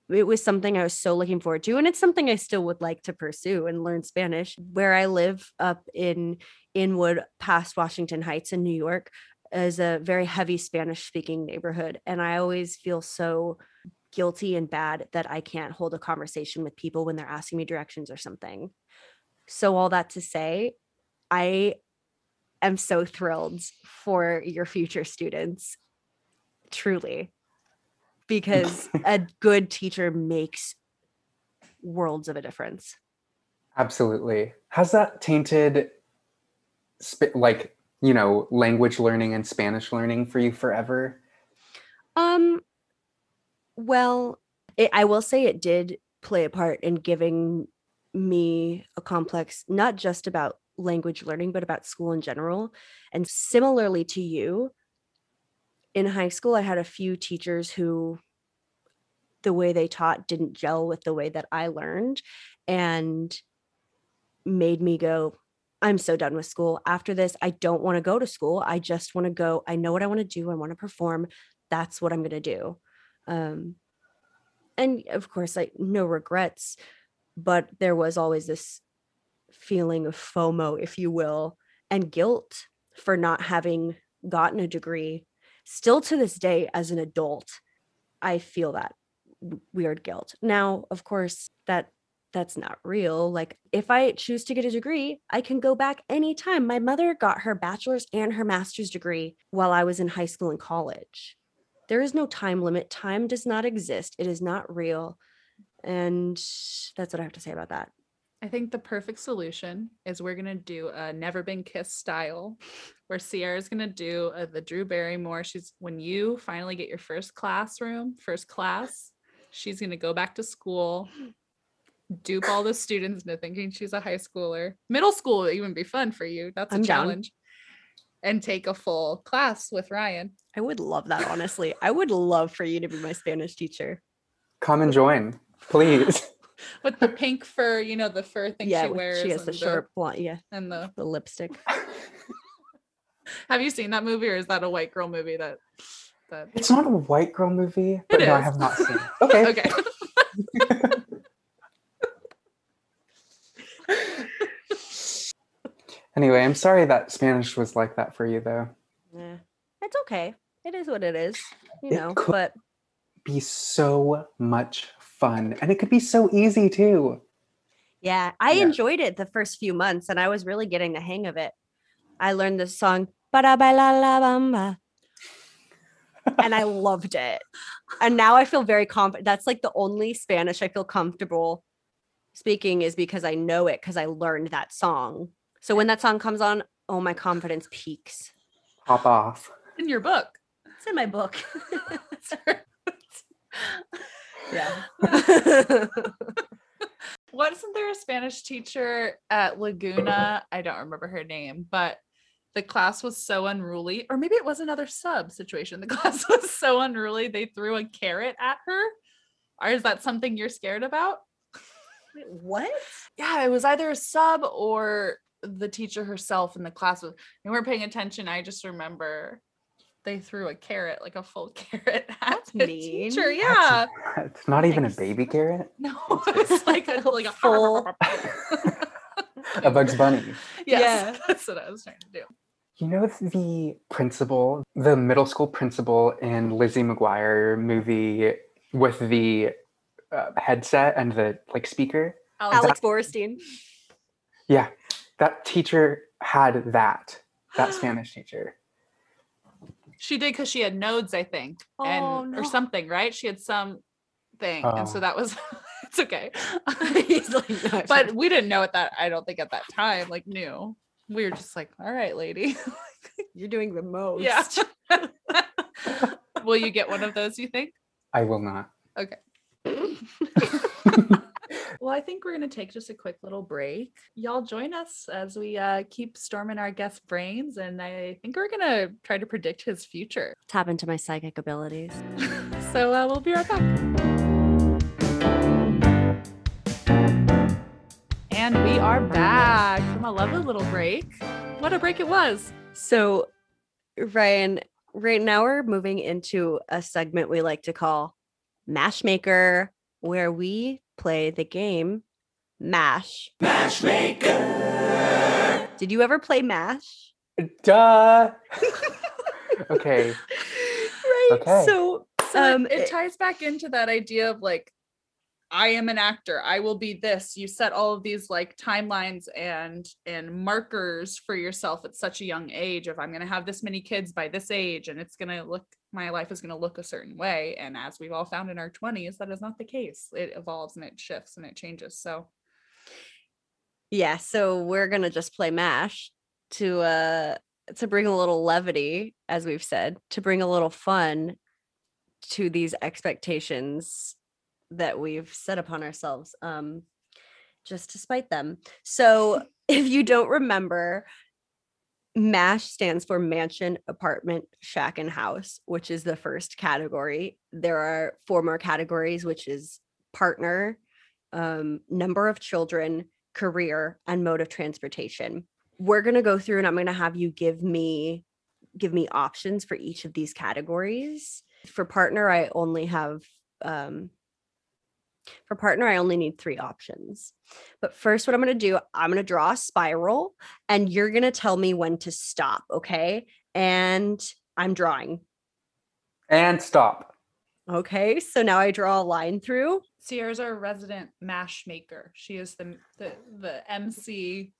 [SPEAKER 2] It was something i was so looking forward to and it's something i still would like to pursue and learn spanish. Where i live up in inwood past washington heights in new york is a very heavy spanish speaking neighborhood and i always feel so guilty and bad that I can't hold a conversation with people when they're asking me directions or something. So, all that to say, I am so thrilled for your future students, truly, because a good teacher makes worlds of a difference.
[SPEAKER 3] Absolutely. Has that tainted, sp- like, you know, language learning and Spanish learning for you forever?
[SPEAKER 2] Um, well, it, I will say it did play a part in giving me a complex, not just about language learning, but about school in general. And similarly to you, in high school, I had a few teachers who the way they taught didn't gel with the way that I learned and made me go, I'm so done with school. After this, I don't want to go to school. I just want to go. I know what I want to do. I want to perform. That's what I'm going to do. Um, and of course, like no regrets, but there was always this feeling of FOMO, if you will, and guilt for not having gotten a degree. Still to this day, as an adult, I feel that weird guilt. Now, of course, that that's not real. Like if I choose to get a degree, I can go back anytime. My mother got her bachelor's and her master's degree while I was in high school and college. There is no time limit. Time does not exist. It is not real. And that's what I have to say about that.
[SPEAKER 1] I think the perfect solution is we're gonna do a never been kissed style, where Sierra's gonna do uh the Drew Barrymore. She's when you finally get your first classroom, first class, she's gonna go back to school, dupe all the students into thinking she's a high schooler. Middle school would even be fun for you. That's a
[SPEAKER 2] I'm
[SPEAKER 1] challenge. And take a full class with Ryan.
[SPEAKER 2] I would love that, honestly. I would love for you to be my Spanish teacher.
[SPEAKER 3] Come and join, please.
[SPEAKER 1] With the pink fur, you know, the fur thing
[SPEAKER 2] yeah,
[SPEAKER 1] she
[SPEAKER 2] with-
[SPEAKER 1] wears.
[SPEAKER 2] she has the
[SPEAKER 1] and
[SPEAKER 2] short blonde, yeah,
[SPEAKER 1] and the
[SPEAKER 2] the lipstick.
[SPEAKER 1] have you seen that movie or is that a white girl movie that that
[SPEAKER 3] It's not a white girl movie, but
[SPEAKER 1] It
[SPEAKER 3] no, I have not seen. it. Okay.
[SPEAKER 1] okay
[SPEAKER 3] Anyway, I'm sorry that Spanish was like that for you, though.
[SPEAKER 2] Yeah, it's okay. It is what it is, you
[SPEAKER 3] It
[SPEAKER 2] know.
[SPEAKER 3] could-
[SPEAKER 2] But
[SPEAKER 3] Be so much fun, and it could be so easy too.
[SPEAKER 2] yeah, I
[SPEAKER 3] Yeah.
[SPEAKER 2] enjoyed it the first few months, and I was really getting the hang of it. I learned this song, "Para bailar la bamba," and I loved it. And now I feel very confident. That's like the only Spanish I feel comfortable speaking is because I know it because I learned that song. So when that song comes on, oh, my confidence peaks.
[SPEAKER 3] Pop off.
[SPEAKER 1] in your book
[SPEAKER 2] It's in my book. yeah.
[SPEAKER 1] wasn't there a spanish teacher at laguna i don't remember her name but the class was so unruly or maybe it was another sub situation the class was so unruly they threw a carrot at her or is that something you're scared about
[SPEAKER 2] Wait, what?
[SPEAKER 1] yeah it was either a sub or the teacher herself in the class was and we weren't paying attention i just remember they threw a carrot like a full carrot at
[SPEAKER 2] That's
[SPEAKER 1] the
[SPEAKER 2] mean.
[SPEAKER 1] teacher
[SPEAKER 3] That's-
[SPEAKER 1] yeah
[SPEAKER 3] It's not even a baby carrot.
[SPEAKER 1] no it's like a like a
[SPEAKER 2] Full-
[SPEAKER 3] a Bugs Bunny.
[SPEAKER 1] yes
[SPEAKER 2] Yeah.
[SPEAKER 1] that's what i was trying to do
[SPEAKER 3] You know the principal, the middle school principal in Lizzie McGuire movie with the uh, headset and the like speaker.
[SPEAKER 2] Alex Borstein.
[SPEAKER 3] Yeah, that teacher had that that Spanish teacher.
[SPEAKER 1] She did because she had nodes, I think, and
[SPEAKER 2] Oh, no.
[SPEAKER 1] or something, right? She had some thing, and so
[SPEAKER 3] Oh.
[SPEAKER 1] that was it's okay.
[SPEAKER 2] He's like, "No,
[SPEAKER 1] but we didn't know at that. I don't think at that time, like knew. We were just like, all right, lady.
[SPEAKER 2] You're doing the most.
[SPEAKER 1] yeah. Will you get one of those? You think?
[SPEAKER 3] I will not.
[SPEAKER 1] Okay. Well, I think we're going to take just a quick little break. Y'all join us as we uh, keep storming our guest brains. And I think we're going to try to predict his future.
[SPEAKER 2] Tap into my psychic abilities.
[SPEAKER 1] So uh, we'll be right back. And we are back from a lovely little break. What a break it was.
[SPEAKER 2] So, Ryan, right now we're moving into a segment we like to call Mashmaker, where we play the game Mash. Mashmaker. Did you ever play Mash?
[SPEAKER 3] Duh. okay.
[SPEAKER 2] right.
[SPEAKER 3] Okay.
[SPEAKER 2] So,
[SPEAKER 1] So it-
[SPEAKER 2] Um,
[SPEAKER 1] it,
[SPEAKER 2] it-
[SPEAKER 1] ties back into that idea of like, I am an actor. I will be this. You set all of these like timelines and and markers for yourself at such a young age of I'm going to have this many kids by this age and it's going to look my life is going to look a certain way and as we've all found in our 20s that is not the case. It evolves and it shifts and it changes. So
[SPEAKER 2] yeah, so we're going to just play Mash to uh to bring a little levity as we've said, to bring a little fun to these expectations that we've set upon ourselves um just to spite them. So if you don't remember MASH stands for mansion, apartment, shack, and house, which is the first category. There are four more categories, which is partner, um, number of children, career, and mode of transportation. We're gonna go through and I'm gonna have you give me give me options for each of these categories. For partner, I only have um for partner, I only need three options. But first, what I'm going to do, I'm going to draw a spiral and you're going to tell me when to stop. Okay. And I'm drawing.
[SPEAKER 3] And stop.
[SPEAKER 2] Okay. So now I draw a line through.
[SPEAKER 1] Sierra's our resident mash maker. She is the the, the MC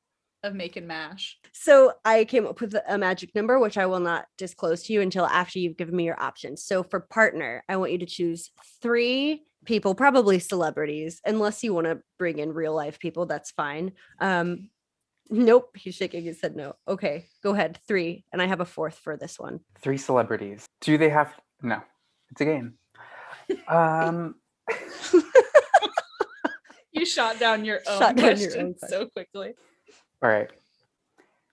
[SPEAKER 1] of making mash.
[SPEAKER 2] So I came up with a magic number, which I will not disclose to you until after you've given me your options. So for partner, I want you to choose three people, probably celebrities, unless you want to bring in real life people, that's fine. Um, nope, he's shaking his head no. Okay, go ahead. Three. And I have a fourth for this one.
[SPEAKER 3] Three celebrities. Do they have? No, it's a game. Um,
[SPEAKER 1] You shot down your own
[SPEAKER 2] Shot down your
[SPEAKER 1] question
[SPEAKER 2] own
[SPEAKER 1] so quickly.
[SPEAKER 3] all right.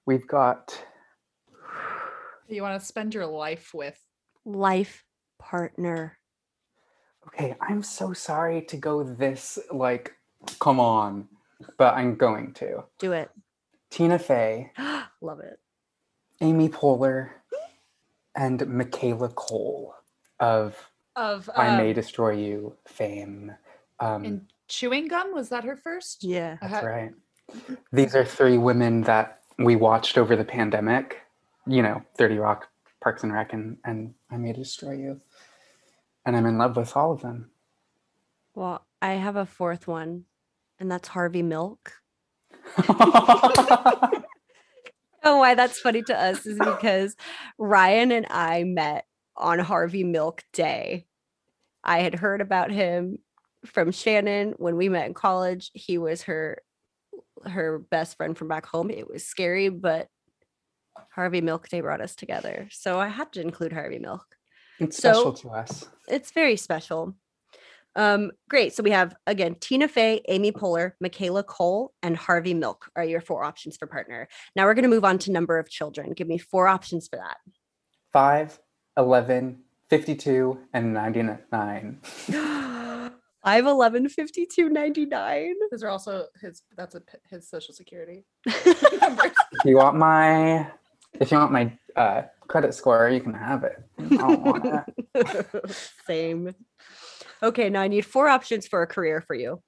[SPEAKER 3] We've got.
[SPEAKER 1] You want to spend your life with.
[SPEAKER 2] Life partner.
[SPEAKER 3] Okay, I'm so sorry to go this like. Come on, but I'm going to.
[SPEAKER 2] Do it.
[SPEAKER 3] Tina Fey,
[SPEAKER 2] Love it.
[SPEAKER 3] Amy Poehler, and Michaela Coel of
[SPEAKER 1] Of
[SPEAKER 3] "I May
[SPEAKER 1] um,
[SPEAKER 3] Destroy You" fame. Um,
[SPEAKER 1] in chewing gum was that her first?
[SPEAKER 2] Yeah.
[SPEAKER 3] That's
[SPEAKER 1] Uh-huh.
[SPEAKER 3] right. These are three women that we watched over the pandemic. You know, 30 Rock, Parks and Rec, and, and I May Destroy You. And I'm in love with all of them.
[SPEAKER 2] Well, I have a fourth one, and that's Harvey Milk. Oh, why that's funny to us is because Ryan and I met on Harvey Milk Day. I had heard about him from Shannon when we met in college. He was her her best friend from back home. It was scary, but Harvey Milk Day brought us together. So I had to include Harvey Milk.
[SPEAKER 3] It's
[SPEAKER 2] So-
[SPEAKER 3] special to us.
[SPEAKER 2] It's very special. Um, great. So we have again Tina Fey, Amy Poehler, Michaela Coel, and Harvey Milk are your four options for partner. Now we're going to move on to number of children. Give me four options for that.
[SPEAKER 3] 5, 11, 52, and 99.
[SPEAKER 2] 5, 11, 52, 99.
[SPEAKER 1] Those are also his. That's a p- his social security.
[SPEAKER 3] If you want my if you want my uh, credit score, you can have it. I don't want it.
[SPEAKER 2] Same. Okay, now I need four options for a career for you.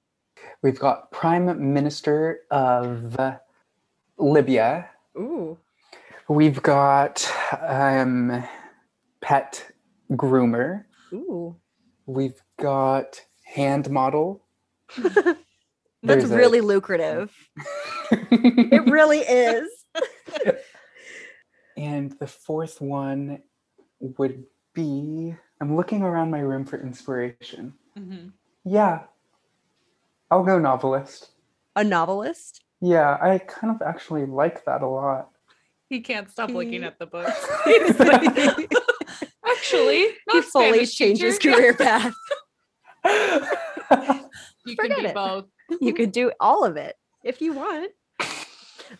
[SPEAKER 3] We've got Prime Minister of Libya.
[SPEAKER 2] Ooh.
[SPEAKER 3] We've got um, pet groomer.
[SPEAKER 2] Ooh.
[SPEAKER 3] We've got hand model.
[SPEAKER 2] That's
[SPEAKER 3] There's a-
[SPEAKER 2] really lucrative. It really is.
[SPEAKER 3] And the fourth one would be I'm looking around my room for inspiration.
[SPEAKER 1] Mhm.
[SPEAKER 3] Yeah. I'll go novelist.
[SPEAKER 2] A novelist?
[SPEAKER 3] Yeah, I kind of actually like that a lot.
[SPEAKER 1] He can't stop looking at the books. Actually,
[SPEAKER 2] he
[SPEAKER 1] not
[SPEAKER 2] fully
[SPEAKER 1] Spanish
[SPEAKER 2] changed his
[SPEAKER 1] teacher.
[SPEAKER 2] career path.
[SPEAKER 1] You
[SPEAKER 2] Forget
[SPEAKER 1] can do
[SPEAKER 2] it.
[SPEAKER 1] both.
[SPEAKER 2] you could do all of it if you want.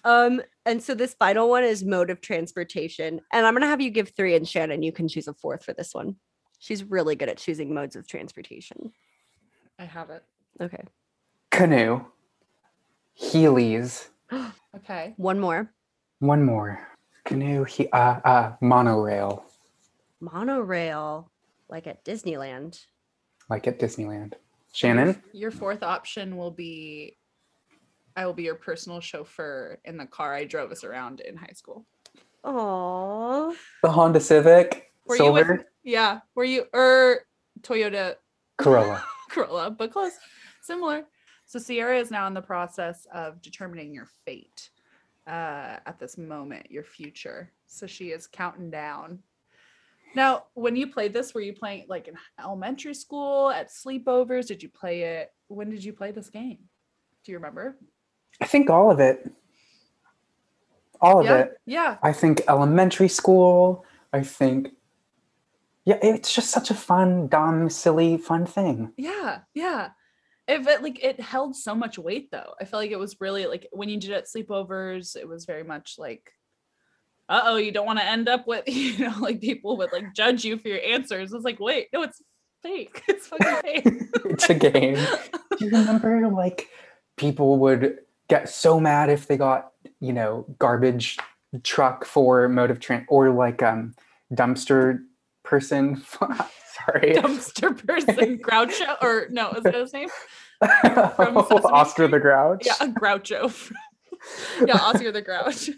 [SPEAKER 2] Um, and so this final one is mode of transportation. And I'm gonna have you give three and Shannon, you can choose a fourth for this one. She's really good at choosing modes of transportation.
[SPEAKER 1] I have it.
[SPEAKER 2] Okay.
[SPEAKER 3] Canoe. Heelys.
[SPEAKER 1] Okay.
[SPEAKER 2] One more.
[SPEAKER 3] One more. Canoe. He, uh, uh, monorail,
[SPEAKER 2] Monorail, like at Disneyland.
[SPEAKER 3] like at Disneyland. Shannon.
[SPEAKER 1] Your fourth option will be I will be your personal chauffeur in the car I drove us around in high school.
[SPEAKER 2] Oh,
[SPEAKER 3] The Honda Civic.
[SPEAKER 1] Were you with Yeah. Were you or Toyota
[SPEAKER 3] Corolla.
[SPEAKER 1] Corolla, but close. Similar. So Sierra is now in the process of determining your fate uh, at this moment, your future. So she is counting down. Now, when you played this, were you playing like in elementary school, at sleepovers? Did you play it? When did you play this game? Do you remember?
[SPEAKER 3] I think all of it. All of
[SPEAKER 1] yeah.
[SPEAKER 3] it.
[SPEAKER 1] Yeah.
[SPEAKER 3] I think elementary school. I think, yeah, it's just such a fun, dumb, silly, fun thing.
[SPEAKER 1] Yeah. Yeah. If it like it held so much weight though. I feel like it was really like when you did it at sleepovers, it was very much like uh oh, you don't want to end up with, you know, like people would like judge you for your answers. It's like, wait, no, it's fake. It's fucking fake.
[SPEAKER 3] it's a game. Do you remember like people would get so mad if they got, you know, garbage truck for mode of transit or like um dumpster person. Sorry.
[SPEAKER 1] Dumpster person, Groucho, or no, is that his name? Sesame
[SPEAKER 3] Oscar the Grouch.
[SPEAKER 1] Yeah, Groucho. yeah, Oscar the Grouch.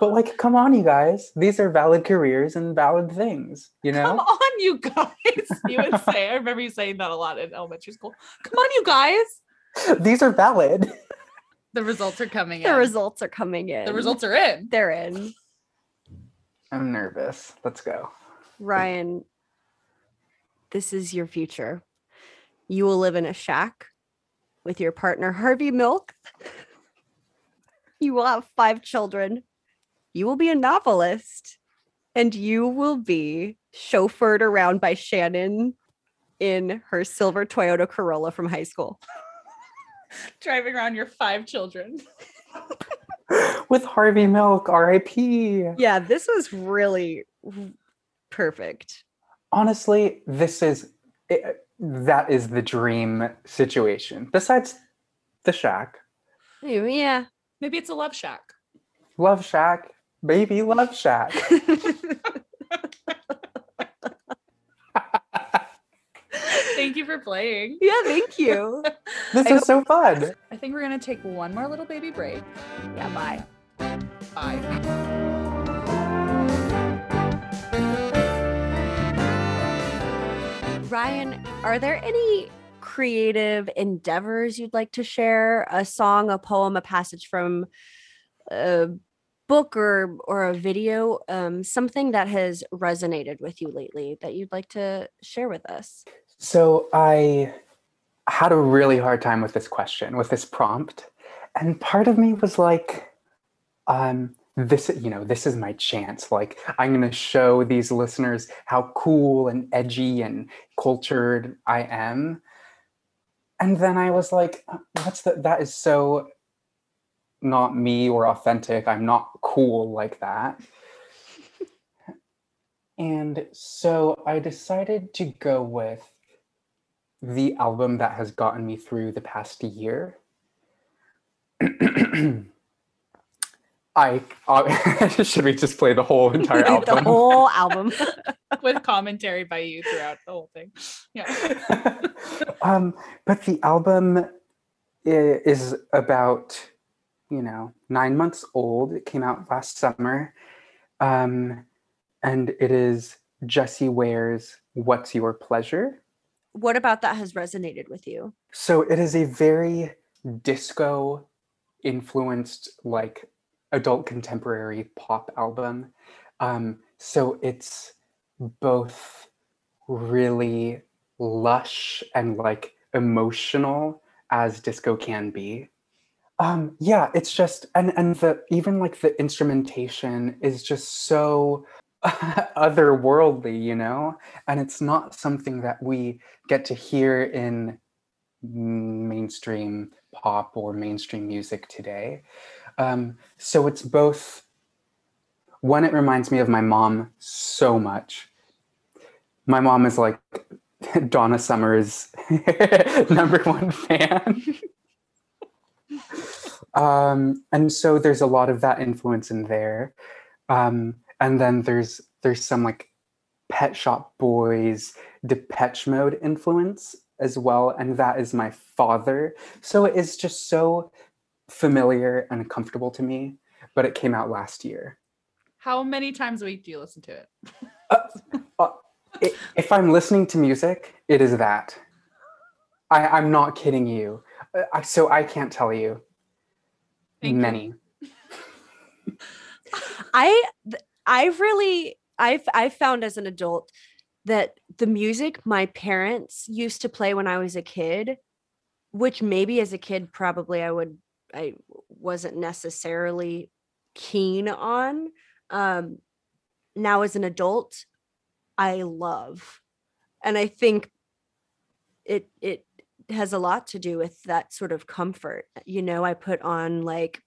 [SPEAKER 3] But like, come on, you guys. These are valid careers and valid things, you know.
[SPEAKER 1] Come on, you guys. You would say, I remember you saying that a lot in elementary school. Come on, you guys.
[SPEAKER 3] These are valid.
[SPEAKER 1] The results are coming
[SPEAKER 2] the
[SPEAKER 1] in.
[SPEAKER 2] The results are coming in.
[SPEAKER 1] the results are in.
[SPEAKER 2] they're in.
[SPEAKER 3] I'm nervous. Let's go.
[SPEAKER 2] Ryan, this is your future. You will live in a shack with your partner, Harvey Milk. You will have five children. You will be a novelist. And you will be chauffeured around by Shannon in her silver Toyota Corolla from high school.
[SPEAKER 1] Driving around your five children.
[SPEAKER 3] With Harvey Milk, RIP.
[SPEAKER 2] Yeah, this was really perfect.
[SPEAKER 3] Honestly, this is it, that is the dream situation. Besides the shack,
[SPEAKER 2] Yeah.
[SPEAKER 1] Maybe it's a love shack.
[SPEAKER 3] Love Shack, baby Love Shack.
[SPEAKER 1] Thank you for playing.
[SPEAKER 2] yeah, thank you.
[SPEAKER 3] This
[SPEAKER 2] I
[SPEAKER 3] is so fun.
[SPEAKER 1] I think we're gonna take one more little baby break.
[SPEAKER 2] Yeah, bye.
[SPEAKER 1] Bye.
[SPEAKER 2] Ryan, are there any creative endeavors you'd like to share? A song, a poem, a passage from a book or or a video, um, something that has resonated with you lately that you'd like to share with us?
[SPEAKER 3] So I had a really hard time with this question, with this prompt. And part of me was like, um, this, you know, this is my chance. Like, I'm going to show these listeners how cool and edgy and cultured I am. And then I was like, "Uh, what's that? That is so not me or authentic. I'm not cool like that. and so I decided to go with the album that has gotten me through the past year. I uh, should we just play the whole entire album?
[SPEAKER 2] the whole album.
[SPEAKER 1] With commentary by you throughout the whole thing. Yeah.
[SPEAKER 3] um, but the album is about, you know, nine months old. It came out last summer. Um, and it is Jessie Ware's What's Your Pleasure?
[SPEAKER 2] What about that has resonated with you?
[SPEAKER 3] So it is a very disco influenced, like adult contemporary pop album. Um, so it's both really lush and like emotional as disco can be. Um, yeah, it's just and and the even like the instrumentation is just so otherworldly, you know, and it's not something that we get to hear in mainstream pop or mainstream music today. Um, so it's both one, it reminds me of my mom so much. My mom is like Donna Summers' number one fan. um, and so there's a lot of that influence in there. Um, and then there's there's some like Pet Shop Boys, Depeche Mode influence as well, and that is my father. So it is just so familiar and comfortable to me. But it came out last year.
[SPEAKER 1] How many times a week do you listen to it?
[SPEAKER 3] uh, uh, if I'm listening to music, it is that. I, I'm not kidding you. Uh, so I can't tell you. Thank many.
[SPEAKER 2] You. I I've really I've I've found as an adult that the music my parents used to play when I was a kid, which maybe as a kid probably I would I wasn't necessarily keen on. Um, now as an adult, I love, and I think it it has a lot to do with that sort of comfort. You know, I put on like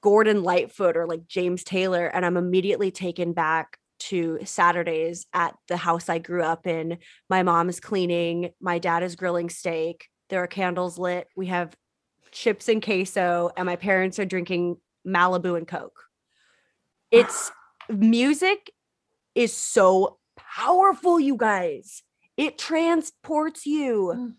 [SPEAKER 2] Gordon Lightfoot or like James Taylor, and I'm immediately taken back to Saturdays at the house I grew up in. My mom is cleaning, my dad is grilling steak. There are candles lit. We have chips and queso, and my parents are drinking Malibu and Coke. It's music is so powerful, you guys. It transports you. Mm.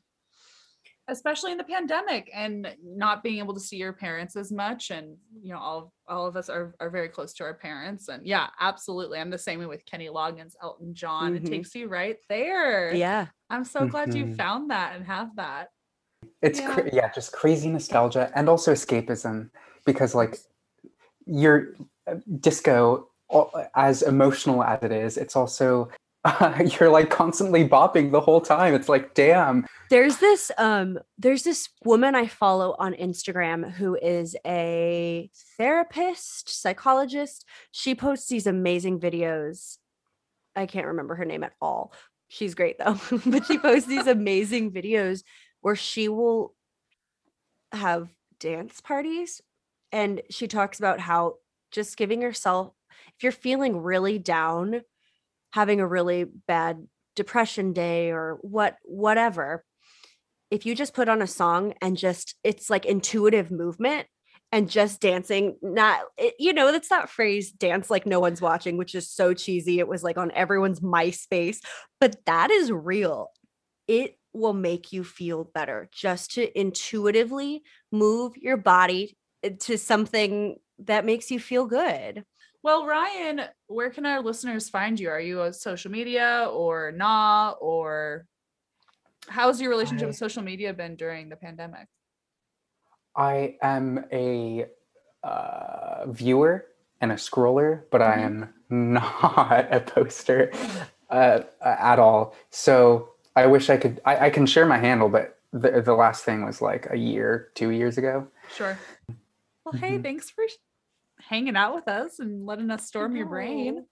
[SPEAKER 1] Especially in the pandemic and not being able to see your parents as much. And you know all all of us are, are very close to our parents. And yeah absolutely. I'm the same way with kenny loggins elton john. Mm-hmm. it takes you right there.
[SPEAKER 2] Yeah.
[SPEAKER 1] I'm so glad mm-hmm. you found that and have that.
[SPEAKER 3] It's yeah. Cra- yeah just crazy nostalgia and also escapism because like your uh, disco as emotional as it is it's also uh, you're like constantly bopping the whole time. It's like, damn.
[SPEAKER 2] There's this um there's this woman I follow on Instagram who is a therapist, psychologist. She posts these amazing videos. I can't remember her name at all. She's great though. but she posts these amazing videos where she will have dance parties and she talks about how just giving yourself if you're feeling really down having a really bad depression day or what whatever if you just put on a song and just it's like intuitive movement and just dancing not it, you know that's that phrase dance like no one's watching which is so cheesy. It was like on everyone's myspace but that is real. It will make you feel better just to intuitively move your body eh, to something that makes you feel good
[SPEAKER 1] well, Ryan, where can our listeners find you? Are you on social media or not? Or how's your relationship I, with social media been during the pandemic?
[SPEAKER 3] I am a uh, viewer and a scroller, but mm-hmm. I am not a poster uh, at all. So I wish I could. I, I can share my handle, but the, the last thing was like a year, two years ago.
[SPEAKER 1] Sure. Well, hey, mm-hmm. thanks for hanging out with us and letting us storm your brain.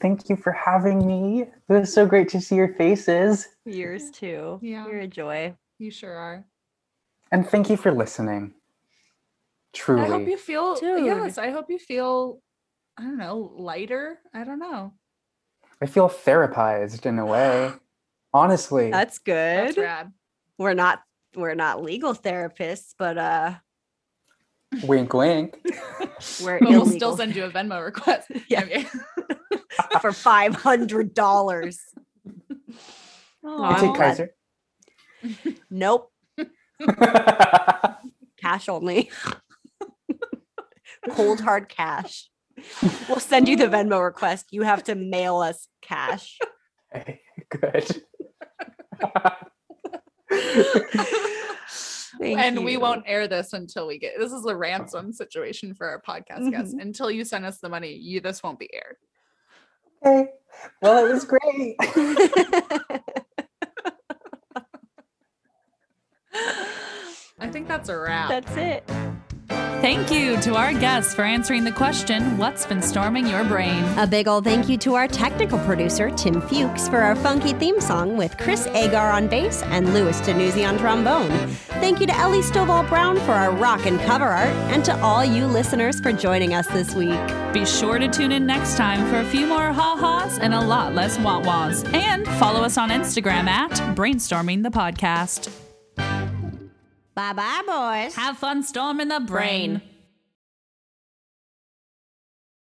[SPEAKER 3] Thank you for having me. It was so great to see your faces.
[SPEAKER 2] Yours too. Yeah. You're a joy.
[SPEAKER 1] You sure are.
[SPEAKER 3] And thank you for listening. Truly. I
[SPEAKER 1] hope you feel Dude. yes, I hope you feel I don't know, lighter. I don't know.
[SPEAKER 3] I feel therapized in a way. Honestly.
[SPEAKER 2] That's good. That's rad. We're not we're not legal therapists, but uh
[SPEAKER 3] wink, wink.
[SPEAKER 1] We're we'll still send you a Venmo request.
[SPEAKER 2] Yeah. For five hundred dollars.
[SPEAKER 3] Oh, take Kaiser.
[SPEAKER 2] Nope. cash only. Cold hard cash. We'll send you the Venmo request. You have to mail us cash.
[SPEAKER 3] Hey, good.
[SPEAKER 2] Thank
[SPEAKER 1] and we won't air this until we get this is a ransom situation for our podcast guests.
[SPEAKER 2] Mm-hmm.
[SPEAKER 1] Until you send us the money, you this won't be aired.
[SPEAKER 3] Okay. Well, it was great.
[SPEAKER 1] I think that's a wrap.
[SPEAKER 2] That's it.
[SPEAKER 1] Thank you to our guests for answering the question, What's been storming your brain?
[SPEAKER 2] A big ol' thank you to our technical producer, Tim Fuchs, for our funky theme song with Chris Agar on bass and Louis Danuzzi on trombone. Thank you to Ellie Stovall Brown for our rock and cover art, and to all you listeners for joining us this week.
[SPEAKER 1] Be sure to tune in next time for a few more ha-has and a lot less wah-wahs. And follow us on Instagram at Brainstorming the Podcast.
[SPEAKER 2] Bye bye, boys.
[SPEAKER 1] Have fun storming the brain.